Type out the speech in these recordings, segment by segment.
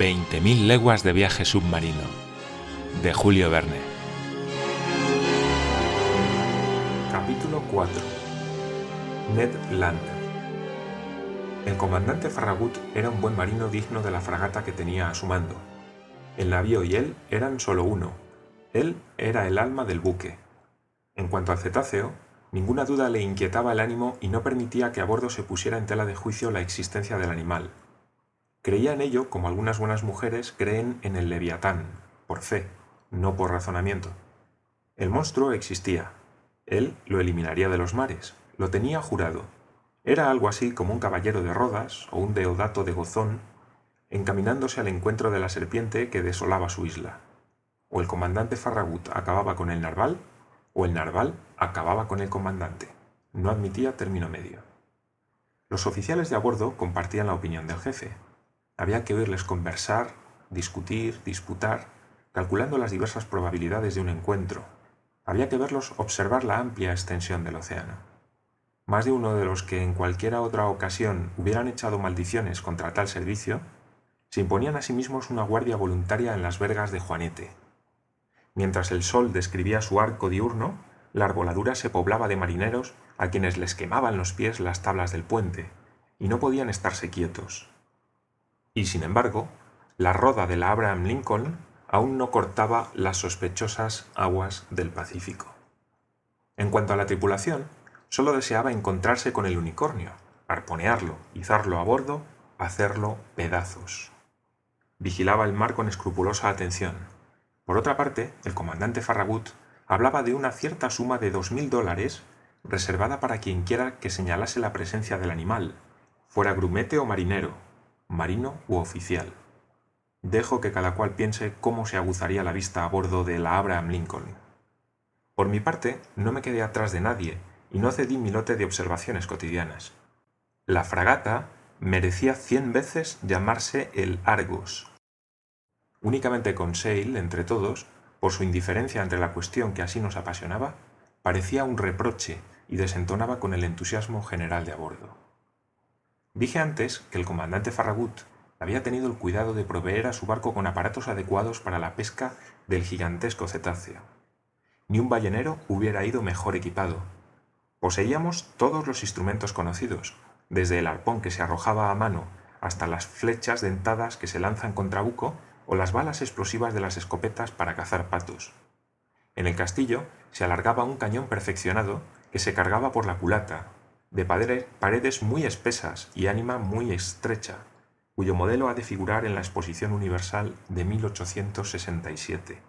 20.000 leguas de viaje submarino, de Julio Verne. Capítulo 4 Ned Land El comandante Farragut era un buen marino digno de la fragata que tenía a su mando. El navío y él eran solo uno. Él era el alma del buque. En cuanto al cetáceo, ninguna duda le inquietaba el ánimo y no permitía que a bordo se pusiera en tela de juicio la existencia del animal. Creía en ello como algunas buenas mujeres creen en el leviatán, por fe, no por razonamiento. El monstruo existía. Él lo eliminaría de los mares. Lo tenía jurado. Era algo así como un caballero de Rodas o un deodato de Gozón encaminándose al encuentro de la serpiente que desolaba su isla. O el comandante Farragut acababa con el narval, o el narval acababa con el comandante. No admitía término medio. Los oficiales de a bordo compartían la opinión del jefe, había que oírles conversar, discutir, disputar, calculando las diversas probabilidades de un encuentro. Había que verlos observar la amplia extensión del océano. Más de uno de los que en cualquiera otra ocasión hubieran echado maldiciones contra tal servicio, se imponían a sí mismos una guardia voluntaria en las vergas de Juanete. Mientras el sol describía su arco diurno, la arboladura se poblaba de marineros a quienes les quemaban los pies las tablas del puente, y no podían estarse quietos. Y sin embargo, la roda de la Abraham Lincoln aún no cortaba las sospechosas aguas del Pacífico. En cuanto a la tripulación, solo deseaba encontrarse con el unicornio, arponearlo, izarlo a bordo, hacerlo pedazos. Vigilaba el mar con escrupulosa atención. Por otra parte, el comandante Farragut hablaba de una cierta suma de dos mil dólares reservada para quien quiera que señalase la presencia del animal, fuera grumete o marinero, marino u oficial. Dejo que cada cual piense cómo se aguzaría la vista a bordo de la Abraham Lincoln. Por mi parte, no me quedé atrás de nadie y no cedí mi lote de observaciones cotidianas. La fragata merecía cien veces llamarse el Argos. Únicamente con Sale, entre todos, por su indiferencia entre la cuestión que así nos apasionaba, parecía un reproche y desentonaba con el entusiasmo general de a bordo. Dije antes que el comandante Farragut había tenido el cuidado de proveer a su barco con aparatos adecuados para la pesca del gigantesco cetáceo. Ni un ballenero hubiera ido mejor equipado. Poseíamos todos los instrumentos conocidos, desde el arpón que se arrojaba a mano hasta las flechas dentadas que se lanzan contra buco o las balas explosivas de las escopetas para cazar patos. En el castillo se alargaba un cañón perfeccionado que se cargaba por la culata, de paredes muy espesas y ánima muy estrecha, cuyo modelo ha de figurar en la Exposición Universal de 1867.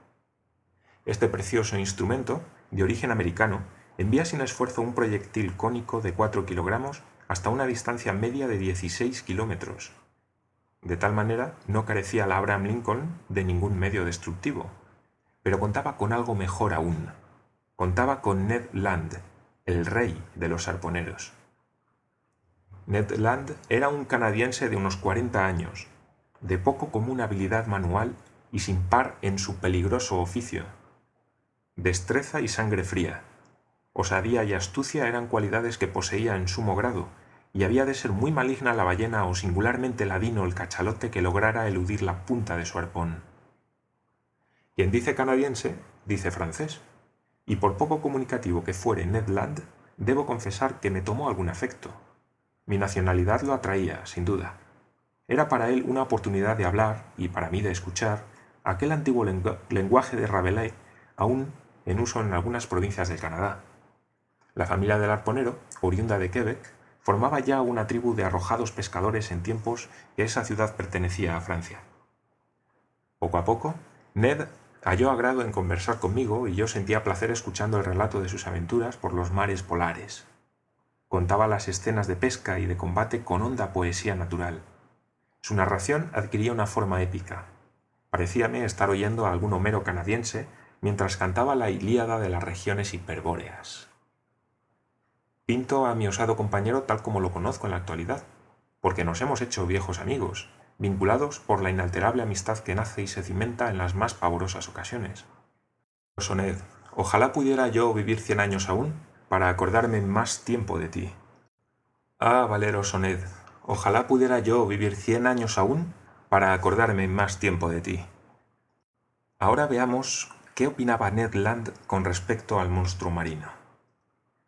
Este precioso instrumento, de origen americano, envía sin esfuerzo un proyectil cónico de 4 kilogramos hasta una distancia media de 16 kilómetros. De tal manera no carecía la Abraham Lincoln de ningún medio destructivo, pero contaba con algo mejor aún. Contaba con Ned Land, el rey de los arponeros. Ned Land era un canadiense de unos 40 años, de poco común habilidad manual y sin par en su peligroso oficio. Destreza y sangre fría, osadía y astucia eran cualidades que poseía en sumo grado, y había de ser muy maligna la ballena o singularmente ladino el cachalote que lograra eludir la punta de su arpón. Quien dice canadiense, dice francés y por poco comunicativo que fuere Ned Land, debo confesar que me tomó algún afecto. Mi nacionalidad lo atraía, sin duda. Era para él una oportunidad de hablar, y para mí de escuchar, aquel antiguo lenguaje de Rabelais, aún en uso en algunas provincias del Canadá. La familia del arponero, oriunda de Quebec, formaba ya una tribu de arrojados pescadores en tiempos que esa ciudad pertenecía a Francia. Poco a poco, Ned Halló agrado en conversar conmigo y yo sentía placer escuchando el relato de sus aventuras por los mares polares. Contaba las escenas de pesca y de combate con honda poesía natural. Su narración adquiría una forma épica. Parecíame estar oyendo a algún Homero canadiense mientras cantaba la Ilíada de las regiones hiperbóreas. Pinto a mi osado compañero tal como lo conozco en la actualidad, porque nos hemos hecho viejos amigos, vinculados por la inalterable amistad que nace y se cimenta en las más pavorosas ocasiones. Soned, ojalá pudiera yo vivir cien años aún para acordarme más tiempo de ti. Ah, Valero Soned, ojalá pudiera yo vivir cien años aún para acordarme más tiempo de ti. Ahora veamos qué opinaba Ned Land con respecto al monstruo marino.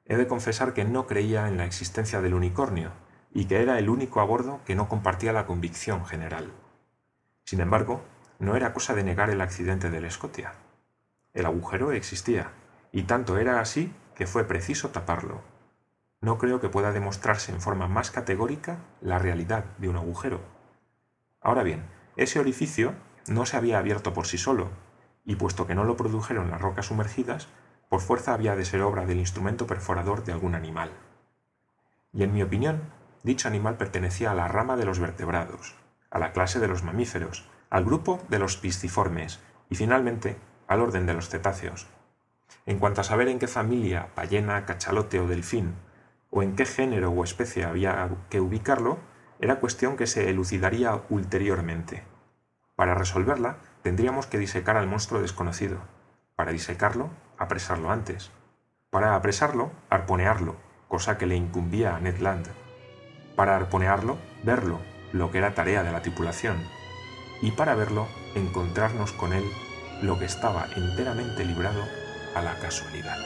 He de confesar que no creía en la existencia del unicornio y que era el único a bordo que no compartía la convicción general. Sin embargo, no era cosa de negar el accidente del Scotia. El agujero existía, y tanto era así que fue preciso taparlo. No creo que pueda demostrarse en forma más categórica la realidad de un agujero. Ahora bien, ese orificio no se había abierto por sí solo, y puesto que no lo produjeron las rocas sumergidas, por fuerza había de ser obra del instrumento perforador de algún animal. Y en mi opinión, dicho animal pertenecía a la rama de los vertebrados, a la clase de los mamíferos, al grupo de los pisciformes y finalmente al orden de los cetáceos. En cuanto a saber en qué familia, ballena, cachalote o delfín, o en qué género o especie había que ubicarlo, era cuestión que se elucidaría ulteriormente. Para resolverla, tendríamos que disecar al monstruo desconocido. Para disecarlo, apresarlo antes. Para apresarlo, arponearlo, cosa que le incumbía a Ned Land. Para arponearlo, verlo, lo que era tarea de la tripulación. Y para verlo, encontrarnos con él, lo que estaba enteramente librado a la casualidad.